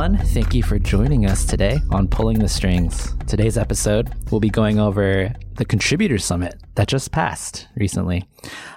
everyone. Thank you for joining us today on Pulling the Strings. Today's episode, we'll be going over the Contributor Summit that just passed recently.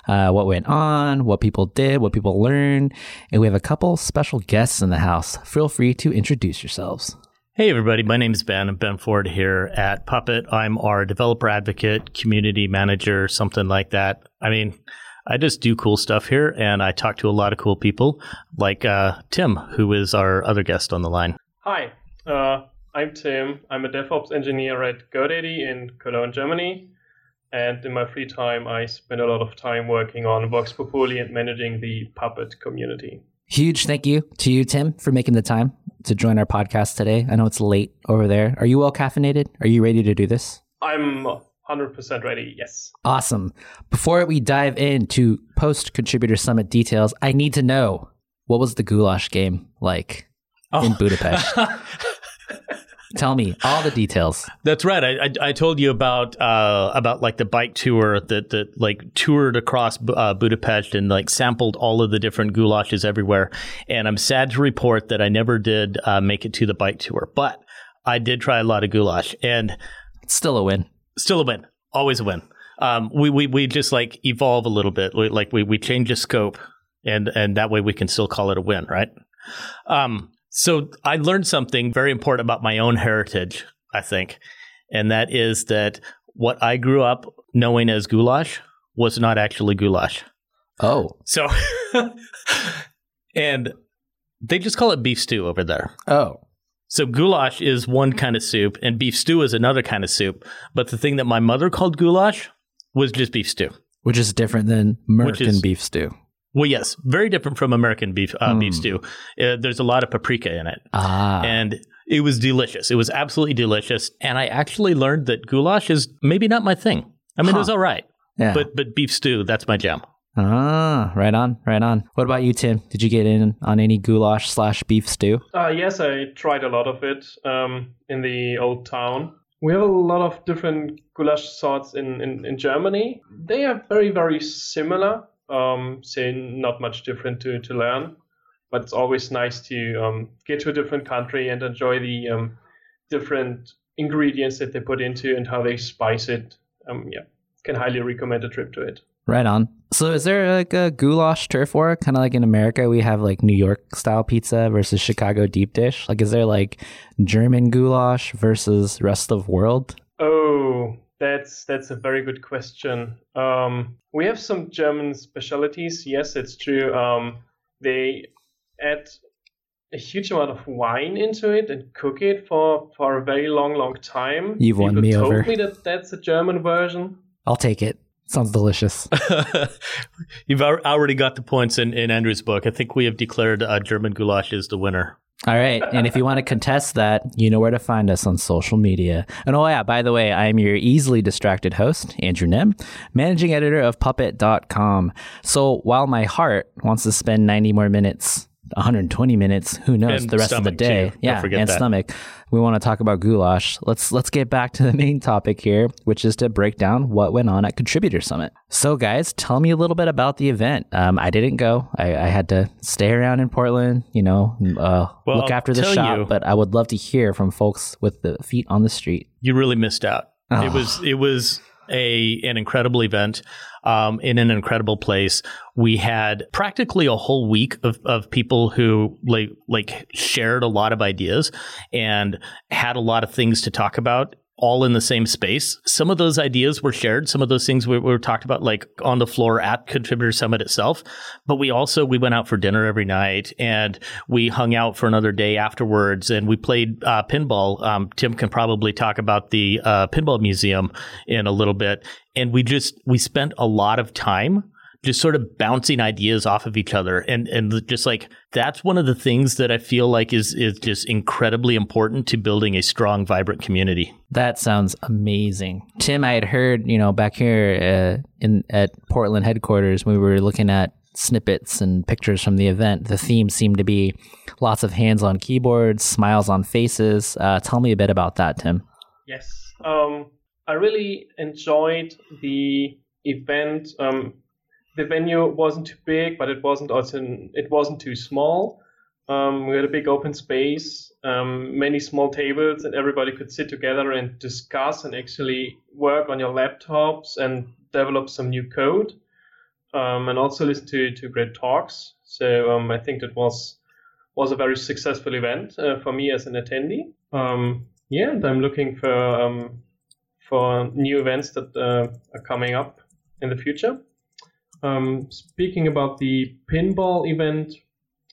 Uh, what went on, what people did, what people learned, and we have a couple special guests in the house. Feel free to introduce yourselves. Hey, everybody. My name is Ben. I'm Ben Ford here at Puppet. I'm our developer advocate, community manager, something like that. I mean, I just do cool stuff here and I talk to a lot of cool people like uh, Tim, who is our other guest on the line. Hi, uh, I'm Tim. I'm a DevOps engineer at GoDaddy in Cologne, Germany. And in my free time, I spend a lot of time working on Vox Pupuli and managing the Puppet community. Huge thank you to you, Tim, for making the time to join our podcast today. I know it's late over there. Are you well caffeinated? Are you ready to do this? I'm 100% ready, yes. Awesome. Before we dive into post contributor summit details, I need to know what was the goulash game like oh. in Budapest? Tell me all the details. That's right. I, I, I told you about uh, about like the bike tour that that like toured across uh, Budapest and like sampled all of the different goulashes everywhere. And I'm sad to report that I never did uh, make it to the bike tour, but I did try a lot of goulash, and it's still a win. Still a win. Always a win. Um, we, we we just like evolve a little bit. We, like we we change the scope, and and that way we can still call it a win, right? Um, so I learned something very important about my own heritage, I think, and that is that what I grew up knowing as goulash was not actually goulash. Oh. So, and they just call it beef stew over there. Oh. So goulash is one kind of soup, and beef stew is another kind of soup. But the thing that my mother called goulash was just beef stew, which is different than American beef stew. Well, yes, very different from American beef uh, mm. beef stew. Uh, there's a lot of paprika in it, ah. and it was delicious. It was absolutely delicious, and I actually learned that goulash is maybe not my thing. I mean, huh. it was all right, yeah. but but beef stew that's my jam. Ah, right on, right on. What about you, Tim? Did you get in on any goulash slash beef stew? Uh, yes, I tried a lot of it um, in the old town. We have a lot of different goulash sorts in, in, in Germany. They are very, very similar um, say not much different to, to learn, but it's always nice to um, get to a different country and enjoy the um, different ingredients that they put into and how they spice it. Um, yeah, can highly recommend a trip to it. Right on. So, is there like a goulash turf war? Kind of like in America, we have like New York style pizza versus Chicago deep dish. Like, is there like German goulash versus rest of world? Oh, that's that's a very good question. Um, we have some German specialties. Yes, it's true. Um, they add a huge amount of wine into it and cook it for, for a very long, long time. You've People won me told over. me that that's a German version. I'll take it. Sounds delicious. You've already got the points in, in Andrew's book. I think we have declared uh, German goulash is the winner. All right. And if you want to contest that, you know where to find us on social media. And oh, yeah, by the way, I am your easily distracted host, Andrew Nim, managing editor of puppet.com. So while my heart wants to spend 90 more minutes 120 minutes. Who knows and the rest of the day? Too. Yeah, and that. stomach. We want to talk about goulash. Let's let's get back to the main topic here, which is to break down what went on at Contributor Summit. So, guys, tell me a little bit about the event. Um, I didn't go. I, I, had to stay around in Portland. You know, uh, well, look after the shop. You, but I would love to hear from folks with the feet on the street. You really missed out. Oh. It was it was a an incredible event um, in an incredible place. We had practically a whole week of, of people who like like shared a lot of ideas and had a lot of things to talk about all in the same space. Some of those ideas were shared. Some of those things we were talked about like on the floor at Contributor Summit itself. But we also we went out for dinner every night and we hung out for another day afterwards and we played uh, pinball. Um, Tim can probably talk about the uh, pinball museum in a little bit. And we just we spent a lot of time just sort of bouncing ideas off of each other and and just like that's one of the things that I feel like is is just incredibly important to building a strong vibrant community. That sounds amazing. Tim, I had heard, you know, back here uh, in at Portland headquarters we were looking at snippets and pictures from the event. The theme seemed to be lots of hands on keyboards, smiles on faces. Uh, tell me a bit about that, Tim. Yes. Um, I really enjoyed the event. Um, the venue wasn't too big, but it wasn't also it wasn't too small. Um, we had a big open space, um, many small tables, and everybody could sit together and discuss and actually work on your laptops and develop some new code, um, and also listen to, to great talks. So um, I think that was was a very successful event uh, for me as an attendee. Um, yeah, and I'm looking for um, for new events that uh, are coming up in the future. Um, speaking about the pinball event,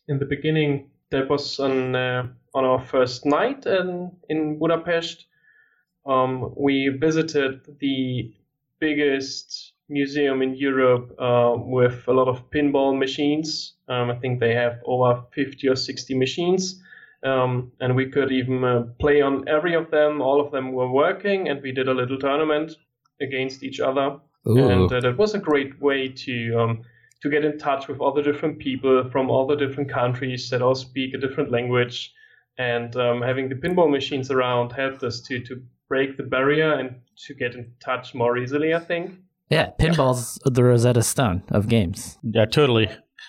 in the beginning, that was on uh, on our first night in, in Budapest. Um, we visited the biggest museum in Europe uh, with a lot of pinball machines. Um, I think they have over 50 or 60 machines. Um, and we could even uh, play on every of them. All of them were working, and we did a little tournament against each other. Ooh. And uh, that was a great way to um, to get in touch with all the different people from all the different countries that all speak a different language. And um, having the pinball machines around helped us to to break the barrier and to get in touch more easily. I think. Yeah, pinball's the Rosetta Stone of games. Yeah, totally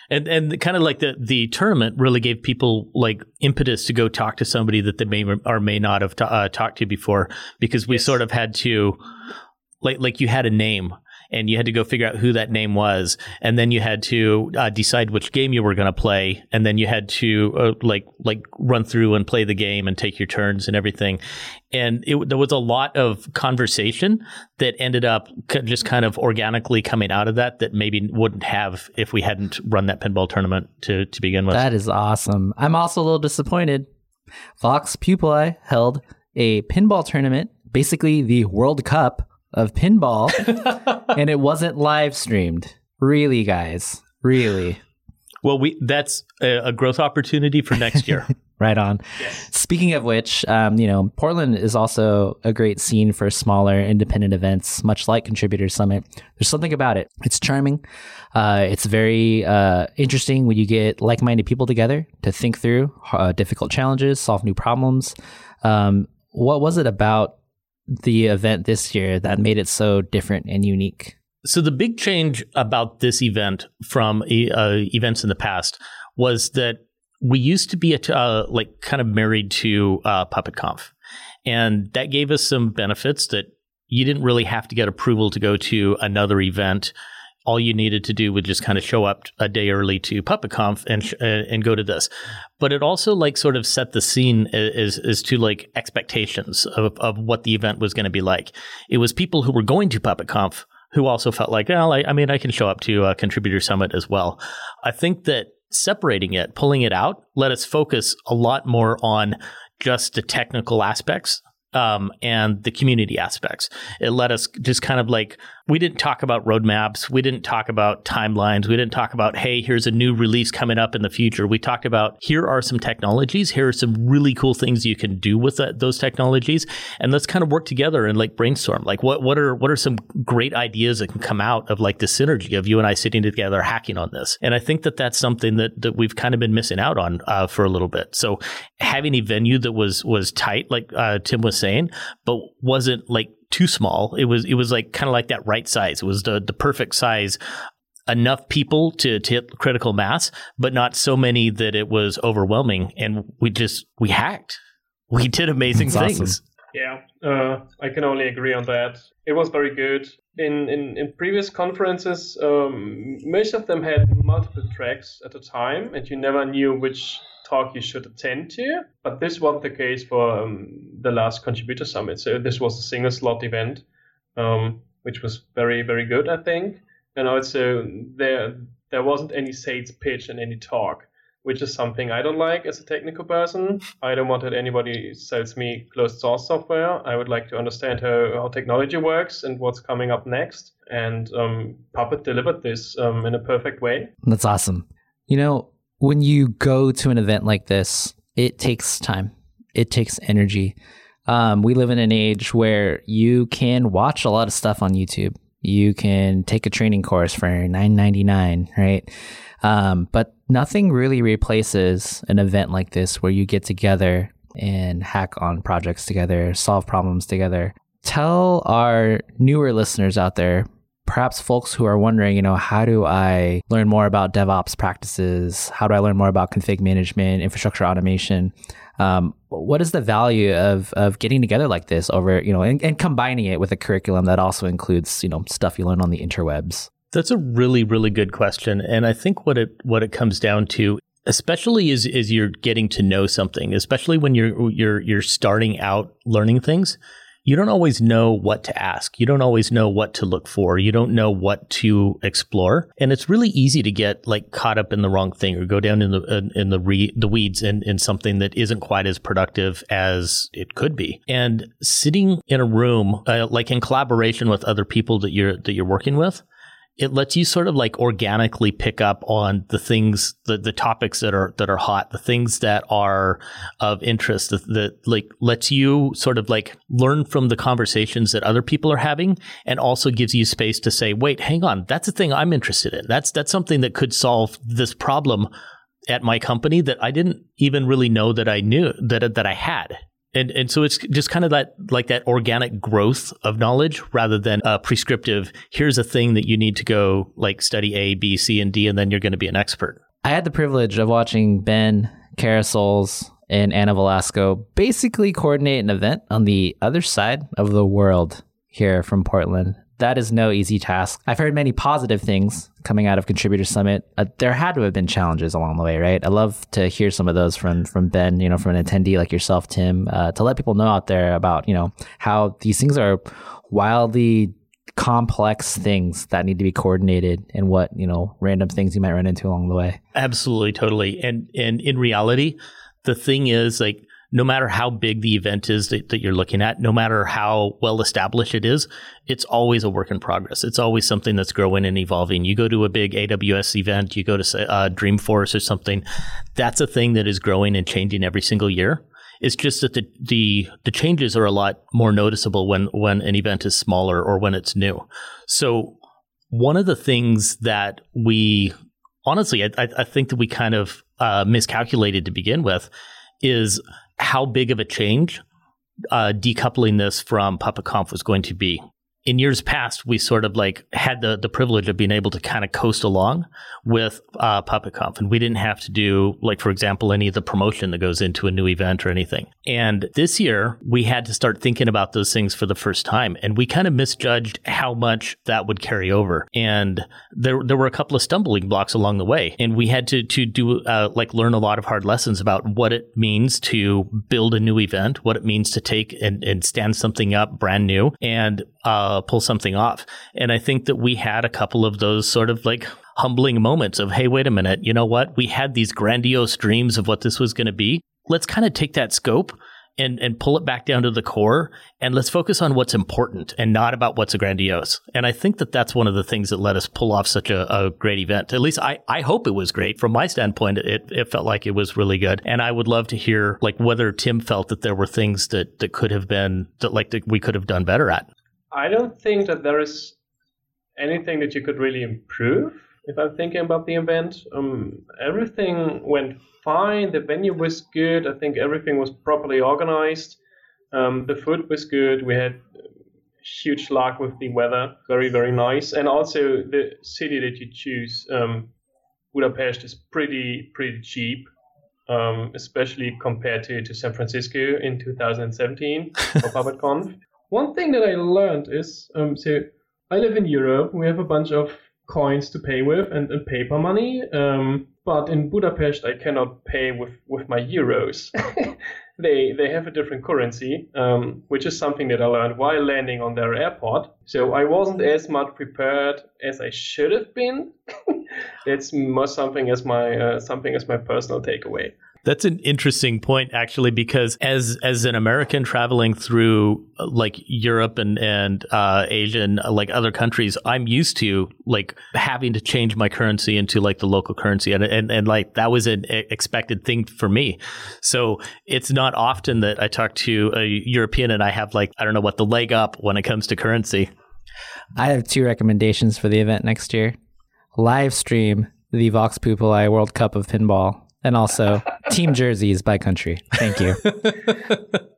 and and kind of like the the tournament really gave people like impetus to go talk to somebody that they may or may not have uh, talked to before because we yes. sort of had to like like you had a name and you had to go figure out who that name was, and then you had to uh, decide which game you were going to play, and then you had to uh, like like run through and play the game and take your turns and everything. And it, there was a lot of conversation that ended up just kind of organically coming out of that that maybe wouldn't have if we hadn't run that pinball tournament to to begin with. That is awesome. I'm also a little disappointed. Vox Pupuli held a pinball tournament, basically the World Cup of pinball, and it wasn't live streamed. Really, guys, really. Well, we that's a, a growth opportunity for next year. right on. Yes. Speaking of which, um, you know, Portland is also a great scene for smaller independent events, much like Contributor Summit. There's something about it. It's charming. Uh, it's very uh, interesting when you get like-minded people together to think through uh, difficult challenges, solve new problems. Um, what was it about the event this year that made it so different and unique? So the big change about this event from uh, events in the past was that we used to be uh, like kind of married to uh, PuppetConf, and that gave us some benefits that you didn't really have to get approval to go to another event all you needed to do would just kind of show up a day early to PuppetConf and sh- uh, and go to this. But it also like sort of set the scene as as to like expectations of of what the event was going to be like. It was people who were going to PuppetConf who also felt like, well, I, I mean, I can show up to a contributor summit as well. I think that separating it, pulling it out, let us focus a lot more on just the technical aspects um, and the community aspects. It let us just kind of like we didn't talk about roadmaps, we didn't talk about timelines, we didn't talk about hey, here's a new release coming up in the future. We talked about here are some technologies, here are some really cool things you can do with that, those technologies, and let's kind of work together and like brainstorm. Like what what are what are some great ideas that can come out of like the synergy of you and I sitting together hacking on this? And I think that that's something that that we've kind of been missing out on uh, for a little bit. So having a venue that was was tight, like uh, Tim was saying, but wasn't like too small. It was it was like kind of like that right size. It was the the perfect size. Enough people to, to hit critical mass, but not so many that it was overwhelming. And we just we hacked. We did amazing That's things. Awesome. Yeah, uh, I can only agree on that. It was very good. In in, in previous conferences, um, most of them had multiple tracks at a time, and you never knew which talk you should attend to. But this wasn't the case for um, the last contributor summit. So this was a single slot event, um, which was very very good, I think. And also there there wasn't any sales pitch and any talk, which is something I don't like as a technical person. I don't want that anybody sells me closed source software. I would like to understand how, how technology works and what's coming up next. And um, Puppet delivered this um, in a perfect way. That's awesome. You know, when you go to an event like this, it takes time, it takes energy. Um, we live in an age where you can watch a lot of stuff on YouTube. You can take a training course for nine ninety nine, right? Um, but nothing really replaces an event like this where you get together and hack on projects together, solve problems together. Tell our newer listeners out there perhaps folks who are wondering, you know, how do I learn more about DevOps practices? How do I learn more about config management, infrastructure automation? Um, what is the value of of getting together like this over, you know, and, and combining it with a curriculum that also includes, you know, stuff you learn on the interwebs? That's a really, really good question. And I think what it what it comes down to especially as, as you're getting to know something, especially when you're you're you're starting out learning things, you don't always know what to ask. You don't always know what to look for. You don't know what to explore. And it's really easy to get like caught up in the wrong thing or go down in the in, in the re, the weeds in, in something that isn't quite as productive as it could be. And sitting in a room uh, like in collaboration with other people that you're that you're working with, it lets you sort of like organically pick up on the things the, the topics that are that are hot the things that are of interest that, that like lets you sort of like learn from the conversations that other people are having and also gives you space to say wait hang on. That's a thing i'm interested in. That's that's something that could solve this problem at my company that i didn't even really know that i knew that that i had and and so it's just kind of that like that organic growth of knowledge rather than a prescriptive here's a thing that you need to go like study A, B, C, and D, and then you're going to be an expert. I had the privilege of watching Ben Carrosol's and Anna Velasco basically coordinate an event on the other side of the world here from Portland that is no easy task. I've heard many positive things coming out of Contributor Summit. Uh, there had to have been challenges along the way, right? I love to hear some of those from from Ben, you know, from an attendee like yourself, Tim, uh, to let people know out there about you know how these things are wildly complex things that need to be coordinated and what you know random things you might run into along the way. Absolutely, totally, and and in reality, the thing is like no matter how big the event is that, that, you're looking at, no matter how well established it is, it's always a work in progress. It's always something that's growing and evolving. You go to a big AWS event, you go to uh, Dreamforce or something, that's a thing that is growing and changing every single year. It's just that the, the the changes are a lot more noticeable when when an event is smaller or when it's new. So one of the things that we honestly, I, I think that we kind of uh, miscalculated to begin with is how big of a change uh, decoupling this from PuppetConf was going to be in years past, we sort of like had the, the privilege of being able to kind of coast along with uh, PuppetConf. And we didn't have to do, like, for example, any of the promotion that goes into a new event or anything. And this year, we had to start thinking about those things for the first time. And we kind of misjudged how much that would carry over. And there, there were a couple of stumbling blocks along the way. And we had to, to do, uh, like, learn a lot of hard lessons about what it means to build a new event, what it means to take and, and stand something up brand new. And, uh, pull something off. And I think that we had a couple of those sort of like humbling moments of, hey, wait a minute, you know what? We had these grandiose dreams of what this was going to be. Let's kind of take that scope and and pull it back down to the core and let's focus on what's important and not about what's grandiose and i think that that's one of the things that let us pull off such a, a great event at least i i hope it was great from my standpoint it, it felt like it was really good and i would love to hear like whether tim felt that there were things that that could have been that like that we could have done better at I don't think that there is anything that you could really improve. If I'm thinking about the event, um, everything went fine. The venue was good. I think everything was properly organized. Um, the food was good. We had huge luck with the weather. Very, very nice. And also the city that you choose, um, Budapest, is pretty, pretty cheap. Um, especially compared to, to San Francisco in 2017 for PuppetConf. One thing that I learned is um, so I live in Europe. We have a bunch of coins to pay with and, and paper money. Um, but in Budapest, I cannot pay with, with my euros. they they have a different currency, um, which is something that I learned while landing on their airport. So I wasn't as much prepared as I should have been. That's more something as my uh, something as my personal takeaway. That's an interesting point, actually, because as as an American traveling through uh, like Europe and and uh, Asia and uh, like other countries, I'm used to like having to change my currency into like the local currency, and and, and like that was an expected thing for me. So it's not often that I talk to a European and I have like I don't know what the leg up when it comes to currency. I have two recommendations for the event next year: live stream the Vox Pupuli World Cup of Pinball and also team jerseys by country. Thank you.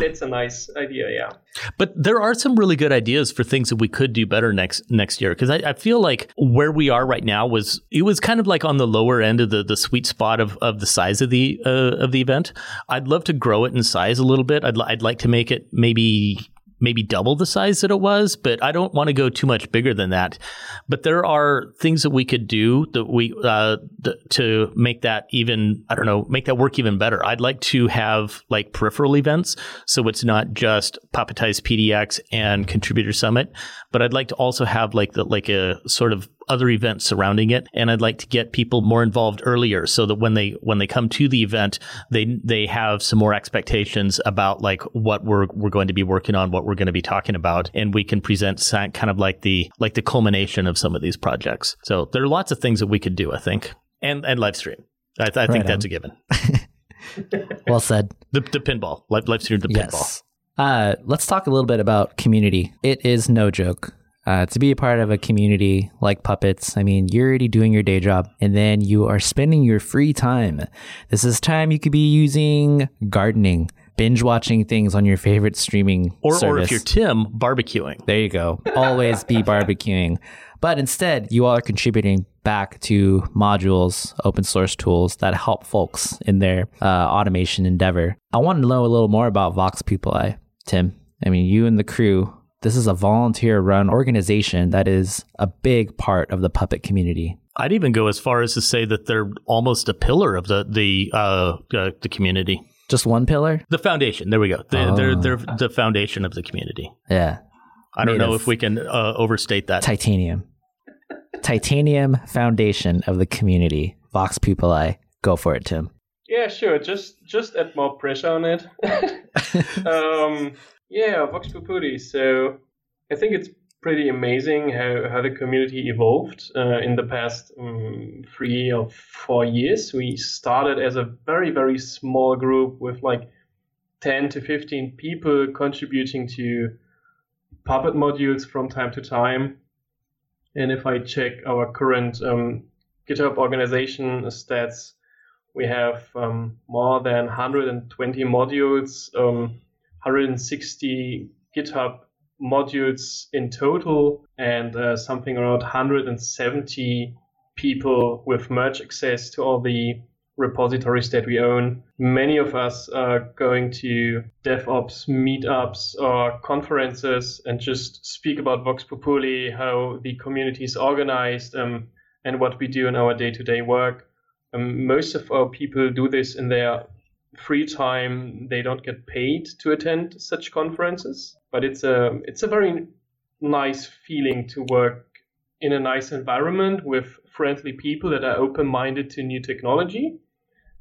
That's a nice idea, yeah. But there are some really good ideas for things that we could do better next next year because I, I, feel like where we are right now was it was kind of like on the lower end of the, the sweet spot of, of the size of the uh, of the event. I'd love to grow it in size a little bit. I'd I'd like to make it maybe maybe double the size that it was, but I don't want to go too much bigger than that. But there are things that we could do that we uh, th- to make that even I don't know make that work even better. I'd like to have like peripheral events, so it's not just Puppetize PDX and Contributor Summit, but I'd like to also have like the like a sort of other events surrounding it and I'd like to get people more involved earlier so that when they when they come to the event they they have some more expectations about like what we're we're going to be working on what we're going to be talking about and we can present kind of like the like the culmination of some of these projects. So there are lots of things that we could do I think and and live stream. I, I think that's a given. Well said. The, the pinball. Live, live stream the yes. pinball uh, let's talk a little bit about community. It is no joke uh, to be a part of a community like Puppets, I mean, you're already doing your day job and then you are spending your free time. This is time you could be using gardening, binge watching things on your favorite streaming or, service. Or if you're Tim, barbecuing. There you go. Always be barbecuing. But instead, you all are contributing back to modules, open source tools that help folks in their uh, automation endeavor. I want to know a little more about Vox Pupuli, Tim. I mean, you and the crew this is a volunteer run organization that is a big part of the puppet community. I'd even go as far as to say that they're almost a pillar of the the uh, uh, the community. Just one pillar? The foundation. There we go. They, oh. They're they're the foundation of the community. Yeah. I don't know if we can uh, overstate that. Titanium. Titanium foundation of the community. Vox Pupuli. Go for it, Tim. Yeah, sure. Just just add more pressure on it. um, yeah, Vox Pupuli. So I think it's pretty amazing how, how the community evolved uh, in the past um, three or four years. We started as a very, very small group with like 10 to 15 people contributing to Puppet modules from time to time. And if I check our current um, GitHub organization stats, we have um, more than 120 modules um, 160 GitHub modules in total and uh, something around 170 people with merge access to all the repositories that we own. Many of us are going to DevOps meetups or conferences and just speak about Vox Pupuli, how the community is organized, um, and what we do in our day to day work. Um, most of our people do this in their free time they don't get paid to attend such conferences but it's a it's a very nice feeling to work in a nice environment with friendly people that are open-minded to new technology.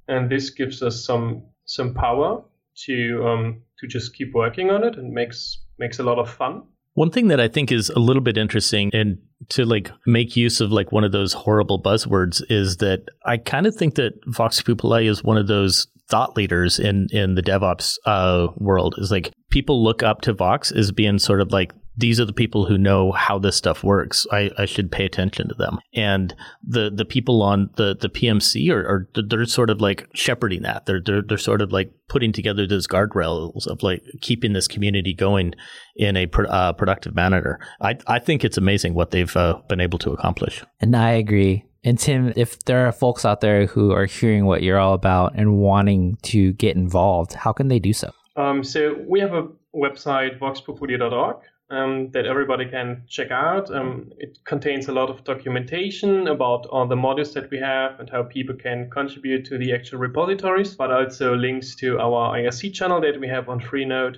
And this gives us some some power to um, to just keep working on it and makes makes a lot of fun. One thing that I think is a little bit interesting and to like make use of like one of those horrible buzzwords is that I kind of think that Vox Pupuli is one of those thought leaders in in the DevOps uh, world. Is like people look up to Vox as being sort of like these are the people who know how this stuff works. I, I should pay attention to them. And the the people on the the PMC are, are they're sort of like shepherding that. They're, they're they're sort of like putting together those guardrails of like keeping this community going in a pro, uh, productive manner. I I think it's amazing what they've uh, been able to accomplish. And I agree. And Tim, if there are folks out there who are hearing what you're all about and wanting to get involved, how can they do so? Um, so we have a website, voxpupuli.org, um, that everybody can check out. Um, it contains a lot of documentation about all the modules that we have and how people can contribute to the actual repositories, but also links to our IRC channel that we have on Freenode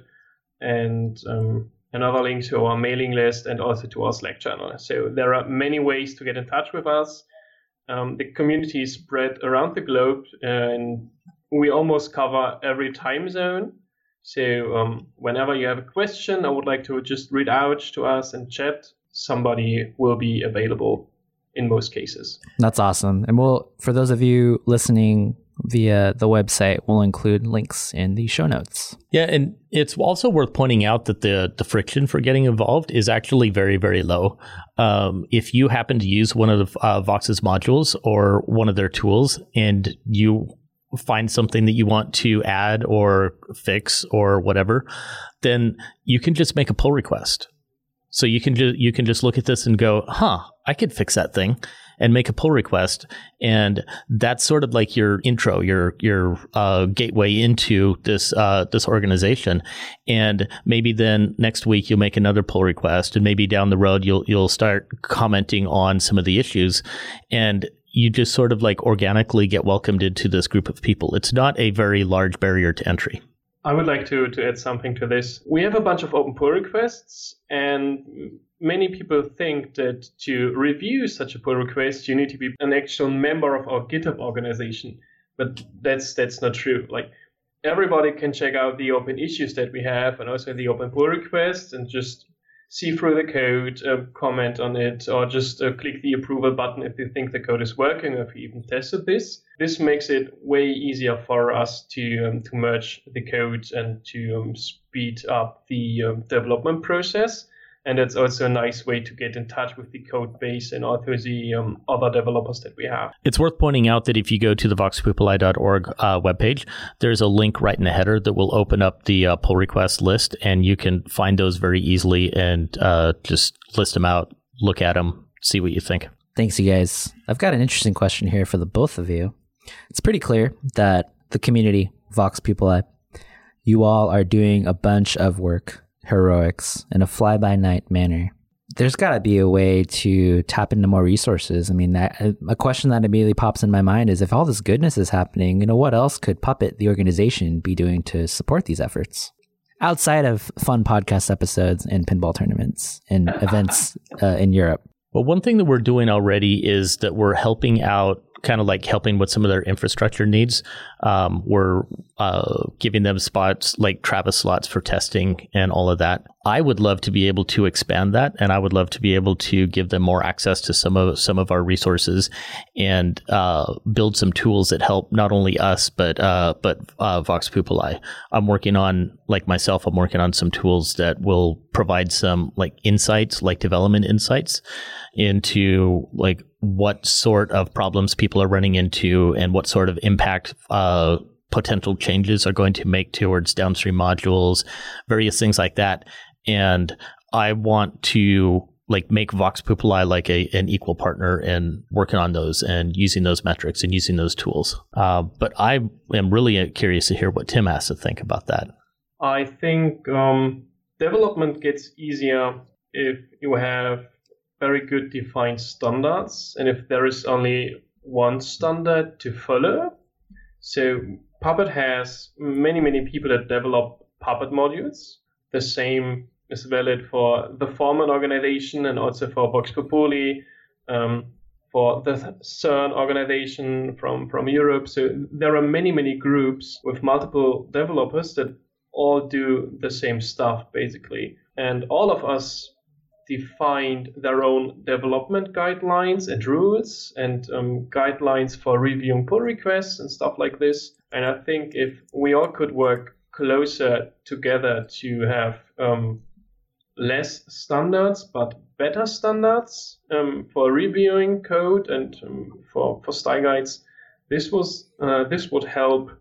and um, another link to our mailing list and also to our Slack channel. So there are many ways to get in touch with us. Um, the community is spread around the globe, and we almost cover every time zone. So um, whenever you have a question, I would like to just read out to us and chat. Somebody will be available in most cases. That's awesome. And we'll, for those of you listening via the website, we'll include links in the show notes. Yeah, and it's also worth pointing out that the the friction for getting involved is actually very very low. Um, if you happen to use one of the, uh, Vox's modules or one of their tools, and you find something that you want to add or fix or whatever, then you can just make a pull request. So you can just you can just look at this and go, "Huh, I could fix that thing." And make a pull request. And that's sort of like your intro, your your uh, gateway into this uh, this organization. And maybe then next week you'll make another pull request, and maybe down the road you'll you'll start commenting on some of the issues, and you just sort of like organically get welcomed into this group of people. It's not a very large barrier to entry. I would like to, to add something to this. We have a bunch of open pull requests, and many people think that to review such a pull request, you need to be an actual member of our GitHub organization. But that's that's not true. Like everybody can check out the open issues that we have and also the open pull requests and just see through the code, uh, comment on it, or just uh, click the approval button if you think the code is working or if you even tested this. This makes it way easier for us to um, to merge the code and to um, speed up the um, development process and it's also a nice way to get in touch with the code base and also the um, other developers that we have. It's worth pointing out that if you go to the voxpupuli.org uh, webpage, there's a link right in the header that will open up the uh, pull request list, and you can find those very easily and uh, just list them out, look at them, see what you think. Thanks, you guys. I've got an interesting question here for the both of you. It's pretty clear that the community, Vox Pupuli, you all are doing a bunch of work heroics in a fly by night manner. There's got to be a way to tap into more resources. I mean, that, a question that immediately pops in my mind is if all this goodness is happening, you know, what else could Puppet, the organization, be doing to support these efforts? Outside of fun podcast episodes and pinball tournaments and events uh, in Europe. Well, one thing that we're doing already is that we're helping out kind of like helping with some of their infrastructure needs. Um, we're uh, giving them spots like Travis slots for testing and all of that. I would love to be able to expand that, and I would love to be able to give them more access to some of some of our resources and uh, build some tools that help not only us but uh, but uh, Vox Pupuli. I'm working on like myself. I'm working on some tools that will provide some like insights, like development insights into like what sort of problems people are running into and what sort of impact uh, potential changes are going to make towards downstream modules, various things like that. And I want to like make Vox Pupuli like a an equal partner in working on those and using those metrics and using those tools. Uh, but I am really curious to hear what Tim has to think about that. I think um, development gets easier if you have very good defined standards, and if there is only one standard to follow. So Puppet has many, many people that develop Puppet modules. The same is valid for the Foreman organization and also for Vox Pupuli, um, for the CERN organization from, from Europe. So there are many, many groups with multiple developers that all do the same stuff, basically. And all of us defined their own development guidelines and rules and um, guidelines for reviewing pull requests and stuff like this. And I think if we all could work closer together to have um, less standards but better standards um, for reviewing code and um, for for style guides, this was uh, this would help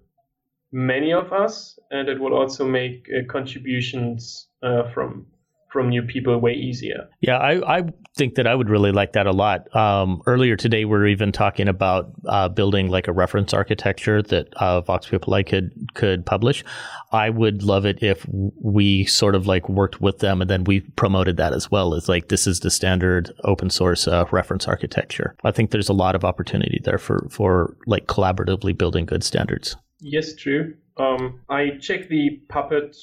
many of us, and it would also make uh, contributions uh, from from new people way easier. Yeah, I, I think that I would really like that a lot. Um, earlier today, we are even talking about uh, building like a reference architecture that uh, Vox Pupuli could could publish. I would love it if we sort of like worked with them and then we promoted that as well as like this is the standard open source uh, reference architecture. I think there's a lot of opportunity there for for like collaboratively building good standards. Yes, true. Um, I check the Puppet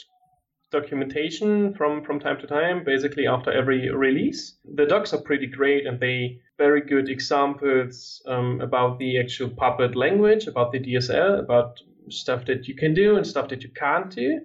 documentation from from time to time, basically after every release. The docs are pretty great, and they very good examples um, about the actual Puppet language, about the DSL, about stuff that you can do and stuff that you can't do.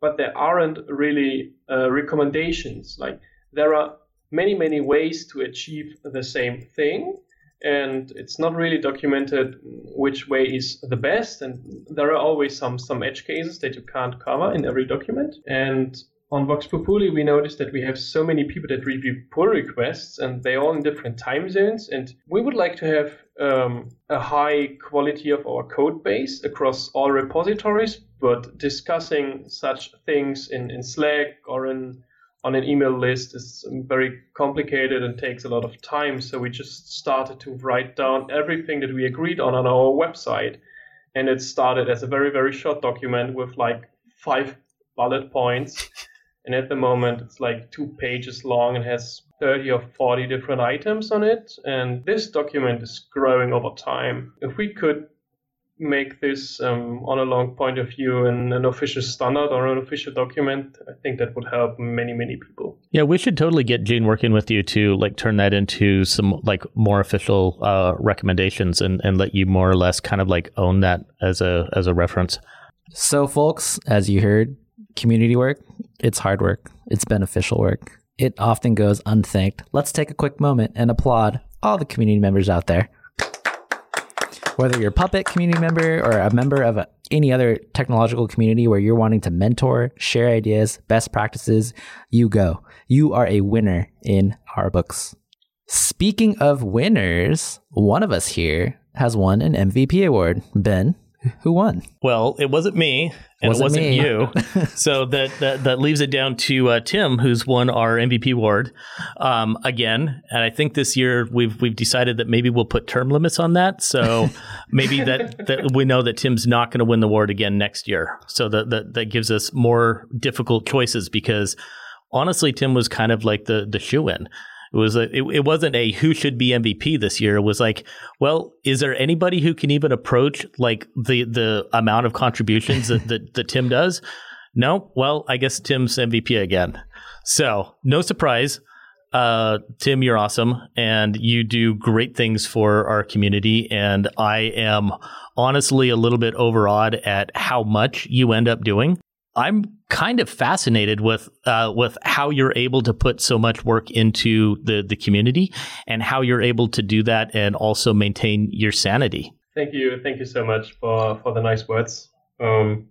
But there aren't really uh, recommendations. Like there are many many ways to achieve the same thing and it's not really documented which way is the best and there are always some some edge cases that you can't cover in every document and on Vox Pupuli, we noticed that we have so many people that review pull requests and they're all in different time zones. And we would like to have um, a high quality of our code base across all repositories, but discussing such things in, in Slack or in on an email list is very complicated and takes a lot of time. So we just started to write down everything that we agreed on on our website. And it started as a very, very short document with like five bullet points. And at the moment, it's like two pages long and has 30 or 40 different items on it. And this document is growing over time. If we could make this um, on a long point of view in an official standard or an official document, I think that would help many, many people. Yeah, we should totally get Gene working with you to like turn that into some like more official uh, recommendations and, and let you more or less kind of like own that as a as a reference. So, folks, as you heard, community work, it's hard work, it's beneficial work. It often goes unthanked. Let's take a quick moment and applaud all the community members out there whether you're a Puppet community member or a member of a, any other technological community where you're wanting to mentor, share ideas, best practices, you go. You are a winner in our books. Speaking of winners, one of us here has won an MVP award. Ben, who won? Well, it wasn't me, and wasn't it wasn't me. you. so that, that that leaves it down to uh, Tim, who's won our MVP award um, again. And I think this year we've we've decided that maybe we'll put term limits on that. So maybe that, that we know that Tim's not going to win the award again next year. So that, that that gives us more difficult choices because honestly, Tim was kind of like the the shoe in. It was a, it, it wasn't a who should be MVP this year. It was like, well, is there anybody who can even approach like the the amount of contributions that, that, that Tim does? No. Well, I guess Tim's MVP again. So no surprise. Uh, Tim, you're awesome and you do great things for our community. And I am honestly a little bit overawed at how much you end up doing. I'm kind of fascinated with uh, with how you're able to put so much work into the the community and how you're able to do that and also maintain your sanity. Thank you, thank you so much for for the nice words. Um,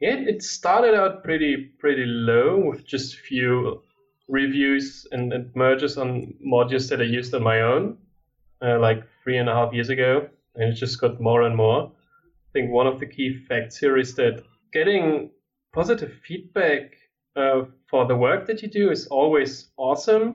yeah, it started out pretty pretty low with just a few reviews and, and merges on modules that I used on my own, uh, like three and a half years ago, and it just got more and more. I think one of the key facts here is that getting positive feedback uh, for the work that you do is always awesome.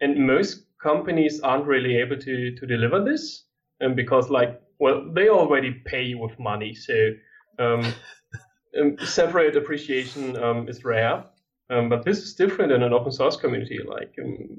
And most companies aren't really able to, to deliver this and um, because like, well, they already pay you with money. So um, um, separate appreciation um, is rare. Um, but this is different in an open source community. Like um,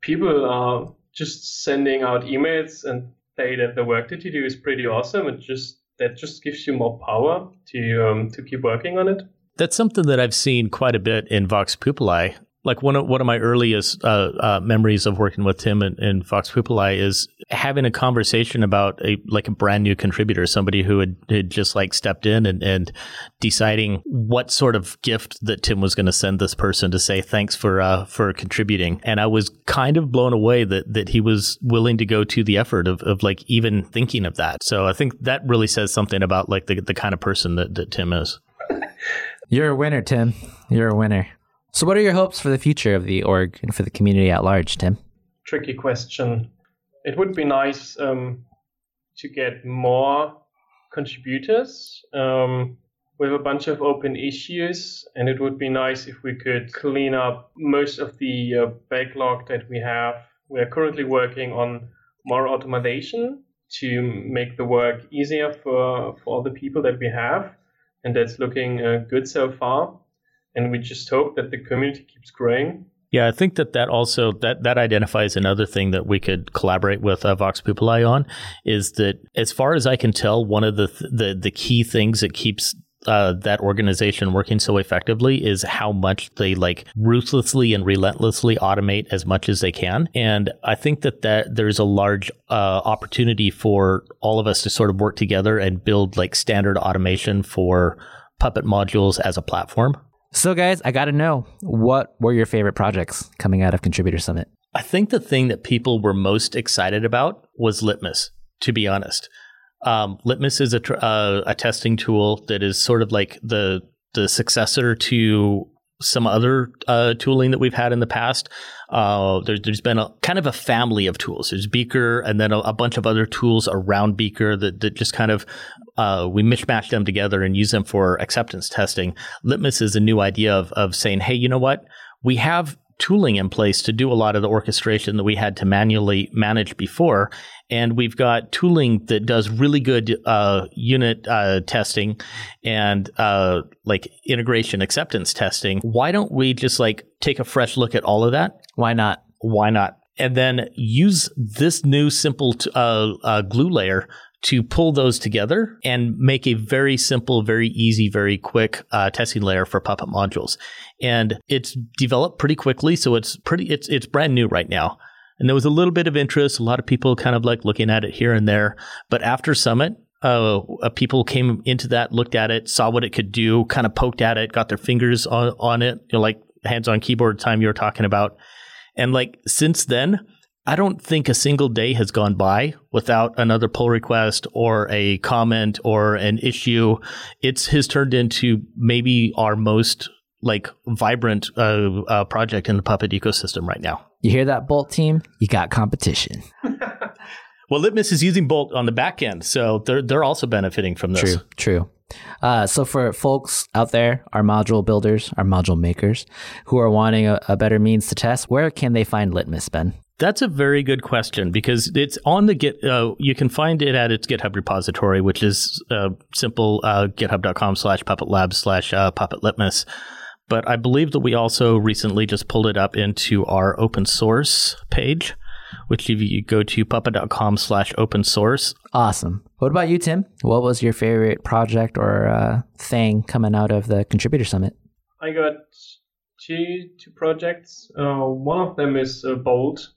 people are just sending out emails and say that the work that you do is pretty awesome It just that just gives you more power to to keep working on it. That's something that I've seen quite a bit in Vox Pupuli. Like one of one of my earliest uh, uh, memories of working with Tim in, in Vox Pupuli is having a conversation about a like a brand new contributor, somebody who had, had just like stepped in and, and deciding what sort of gift that Tim was going to send this person to say thanks for uh, for contributing. And I was kind of blown away that that he was willing to go to the effort of, of like even thinking of that. So I think that really says something about like the the kind of person that, that Tim is. You're a winner, Tim. You're a winner. So, what are your hopes for the future of the org and for the community at large, Tim? Tricky question. It would be nice um, to get more contributors. Um, have a bunch of open issues, and it would be nice if we could clean up most of the uh, backlog that we have. We are currently working on more automation to make the work easier for, for all the people that we have and that's looking uh, good so far. And we just hope that the community keeps growing. Yeah, I think that that also that that identifies another thing that we could collaborate with uh, Vox Pupuli on is that as far as I can tell, one of the th- the the key things that keeps uh, that organization working so effectively is how much they like ruthlessly and relentlessly automate as much as they can. And I think that, that there's a large uh, opportunity for all of us to sort of work together and build like standard automation for Puppet modules as a platform. So, guys, I got to know what were your favorite projects coming out of Contributor Summit? I think the thing that people were most excited about was Litmus, to be honest. Um, Litmus is a, tr- uh, a testing tool that is sort of like the the successor to some other uh, tooling that we've had in the past. Uh, there, has been a kind of a family of tools. There's Beaker, and then a, a bunch of other tools around Beaker that, that just kind of uh, we mishmash them together and use them for acceptance testing. Litmus is a new idea of of saying, hey, you know what? We have tooling in place to do a lot of the orchestration that we had to manually manage before. And we've got tooling that does really good uh, unit uh, testing and uh, like integration acceptance testing. Why don't we just like take a fresh look at all of that? Why not? Why not? And then use this new simple t- uh, uh, glue layer to pull those together and make a very simple, very easy, very quick uh, testing layer for Puppet modules. And it's developed pretty quickly, so it's pretty it's it's brand new right now. And there was a little bit of interest, a lot of people kind of like looking at it here and there. But after Summit, uh, uh, people came into that, looked at it, saw what it could do, kind of poked at it, got their fingers on, on it, you know, like hands on keyboard time you were talking about. And like since then, I don't think a single day has gone by without another pull request or a comment or an issue. It's has turned into maybe our most like vibrant uh, uh, project in the Puppet ecosystem right now. You hear that, Bolt team? You got competition. well, Litmus is using Bolt on the back end, so they're they're also benefiting from this. True, true. Uh, so for folks out there, our module builders, our module makers, who are wanting a, a better means to test, where can they find Litmus, Ben? That's a very good question because it's on the Git. Uh, you can find it at its GitHub repository, which is uh, simple uh, github.com slash puppet lab slash uh, puppet litmus. But I believe that we also recently just pulled it up into our open source page, which if you go to puppet.com slash open source. Awesome. What about you, Tim? What was your favorite project or uh, thing coming out of the contributor summit? I got two two projects. Uh, one of them is uh, Bolt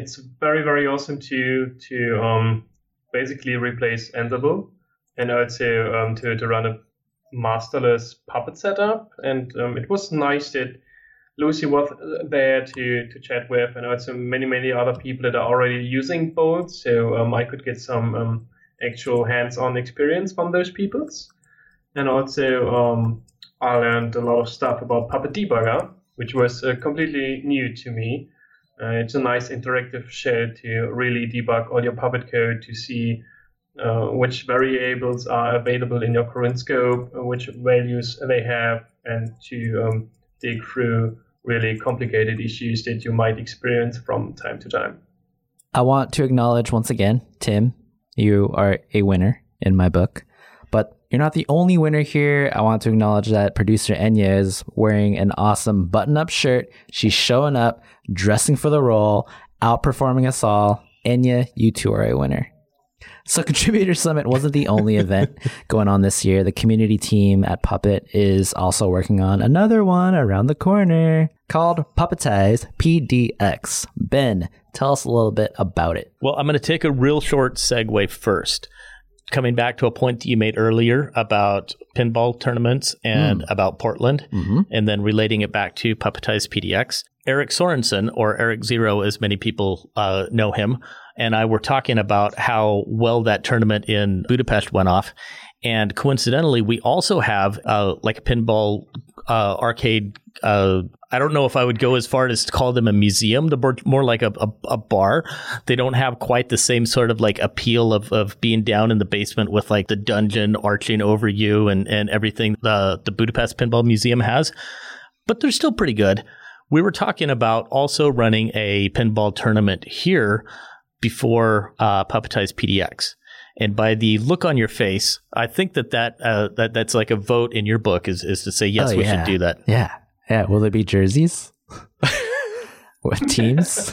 it's very very awesome to to um, basically replace Ansible and also um, to to run a masterless Puppet setup. And um, it was nice that Lucy was there to to chat with, and also many many other people that are already using Bolt. So um, I could get some um, actual hands-on experience from those peoples. And also um, I learned a lot of stuff about Puppet Debugger, which was uh, completely new to me. Uh, it's a nice interactive shell to really debug all your Puppet code to see uh, which variables are available in your current scope, uh, which values they have, and to um, dig through really complicated issues that you might experience from time to time. I want to acknowledge once again, Tim, you are a winner in my book. You're not the only winner here. I want to acknowledge that producer Enya is wearing an awesome button up shirt. She's showing up, dressing for the role, outperforming us all. Enya, you two are a winner. So, Contributor Summit wasn't the only event going on this year. The community team at Puppet is also working on another one around the corner called Puppetize PDX. Ben, tell us a little bit about it. Well, I'm going to take a real short segue first coming back to a point that you made earlier about pinball tournaments and mm. about Portland, mm-hmm. and then relating it back to Puppetize PDX. Eric Sorenson, or Eric Zero, as many people uh, know him, and I were talking about how well that tournament in Budapest went off. And coincidentally, we also have uh, like a pinball uh, arcade. Uh, I don't know if I would go as far as to call them a museum. They're more like a, a, a, bar. They don't have quite the same sort of like appeal of, of being down in the basement with like the dungeon arching over you and, and everything the, the Budapest Pinball Museum has, but they're still pretty good. We were talking about also running a pinball tournament here before uh, Puppetize PDX. And by the look on your face, I think that that, uh, that that's like a vote in your book is, is to say, yes, oh, we yeah. should do that. Yeah. Yeah. Will there be jerseys? what teams?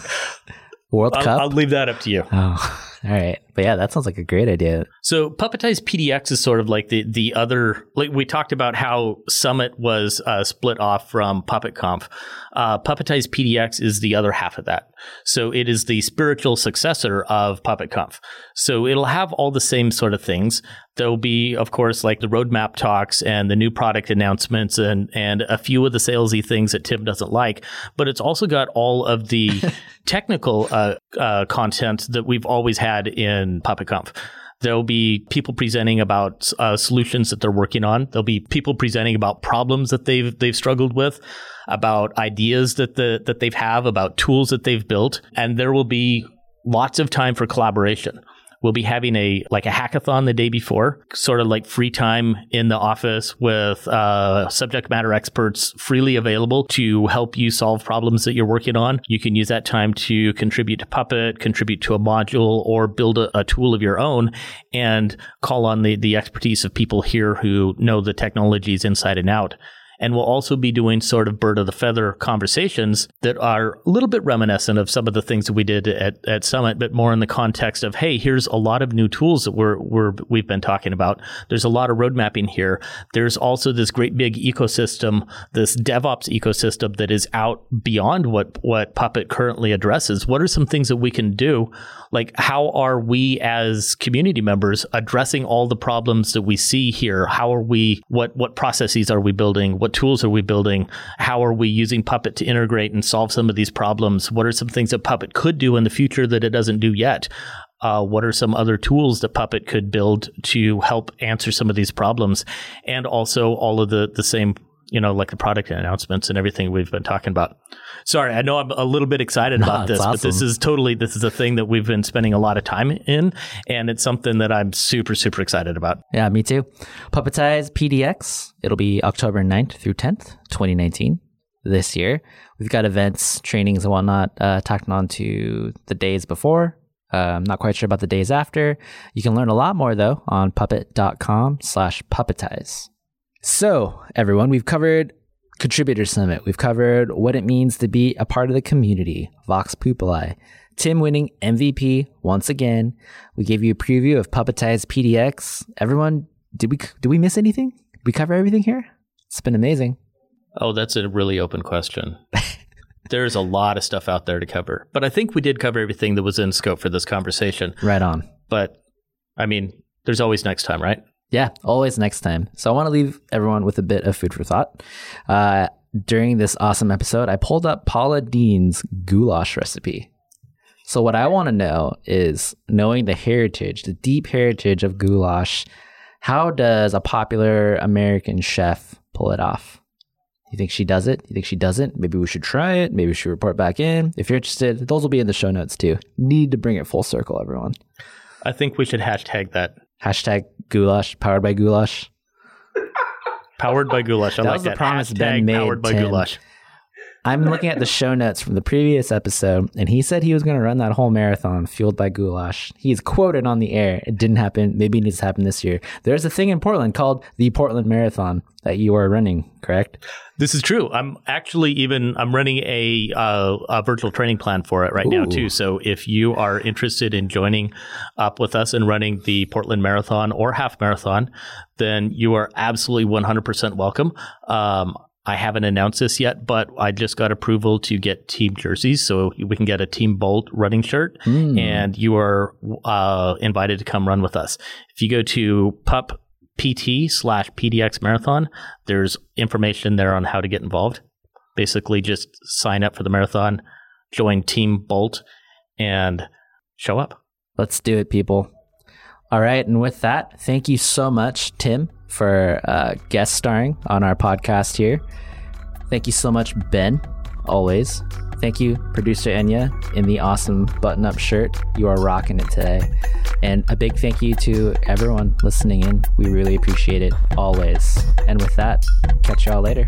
World I'll, Cup? I'll leave that up to you. Oh. All right. But yeah, that sounds like a great idea. So Puppetize PDX is sort of like the the other like we talked about how Summit was uh, split off from PuppetConf. Uh, Puppetize PDX is the other half of that. So it is the spiritual successor of PuppetConf. So it'll have all the same sort of things. There'll be, of course, like the roadmap talks and the new product announcements and and a few of the salesy things that Tim doesn't like. But it's also got all of the technical uh, uh, content that we've always had in PuppetConf. There'll be people presenting about uh, solutions that they're working on. There'll be people presenting about problems that they've they've struggled with, about ideas that the that they've have, about tools that they've built, and there will be lots of time for collaboration. We'll be having a like a hackathon the day before, sort of like free time in the office with uh, subject matter experts freely available to help you solve problems that you're working on. You can use that time to contribute to Puppet, contribute to a module, or build a, a tool of your own, and call on the the expertise of people here who know the technologies inside and out. And we'll also be doing sort of bird of the feather conversations that are a little bit reminiscent of some of the things that we did at, at Summit, but more in the context of, hey, here's a lot of new tools that we're, we're, we've been talking about. There's a lot of road mapping here. There's also this great big ecosystem, this DevOps ecosystem that is out beyond what, what Puppet currently addresses. What are some things that we can do? Like, how are we as community members addressing all the problems that we see here? How are we, what, what processes are we building? What tools are we building? How are we using Puppet to integrate and solve some of these problems? What are some things that Puppet could do in the future that it doesn't do yet? Uh, what are some other tools that Puppet could build to help answer some of these problems? And also all of the, the same, you know, like the product announcements and everything we've been talking about. Sorry, I know I'm a little bit excited No, about this, but this is totally, this is a thing that we've been spending a lot of time in. And it's something that I'm super, super excited about. Yeah, me too. Puppetize PDX. It'll be October 9th through 10th, 2019, this year. We've got events, trainings, and whatnot uh, tacked on to the days before. Uh, I'm not quite sure about the days after. You can learn a lot more, though, on puppet.com slash puppetize. So, everyone, we've covered Contributor Summit. We've covered what it means to be a part of the community, Vox Pupuli. Tim winning MVP once again. We gave you a preview of Puppetize PDX. Everyone, did we did we miss anything? Did we cover everything here? It's been amazing. Oh, that's a really open question. There's a lot of stuff out there to cover, but I think we did cover everything that was in scope for this conversation. Right on. But I mean, there's always next time, right? Yeah, always next time. So I want to leave everyone with a bit of food for thought. Uh, during this awesome episode, I pulled up Paula Deen's goulash recipe. So what I want to know is knowing the heritage, the deep heritage of goulash, how does a popular American chef pull it off? You think she does it? You think she doesn't? Maybe we should try it. Maybe we should report back in. If you're interested, those will be in the show notes too. Need to bring it full circle, everyone. I think we should hashtag that. Hashtag goulash, powered by goulash. Powered by goulash. I That like was the that. promise Hashtag Ben made, Powered by goulash. I'm looking at the show notes from the previous episode, and he said he was going to run that whole marathon fueled by goulash. He's quoted on the air. It didn't happen. Maybe it needs to happen this year. There's a thing in Portland called the Portland Marathon that you are running, correct? This is true. I'm actually even I'm running a uh, a virtual training plan for it right now too. So if you are interested in joining up with us and running the Portland Marathon or half marathon, then you are absolutely 100% welcome. Um, I haven't announced this yet, but I just got approval to get team jerseys, so we can get a Team Bolt running shirt, Hmm. and you are uh, invited to come run with us. If you go to pup pt slash pdx marathon there's information there on how to get involved basically just sign up for the marathon join team bolt and show up Let's do it, people. All right. And with that, thank you so much, Tim, for uh, guest starring on our podcast here. Thank you so much, Ben, always. Thank you, producer Enya, in the awesome button up shirt. You are rocking it today. And a big thank you to everyone listening in. We really appreciate it always. And with that, catch y'all later.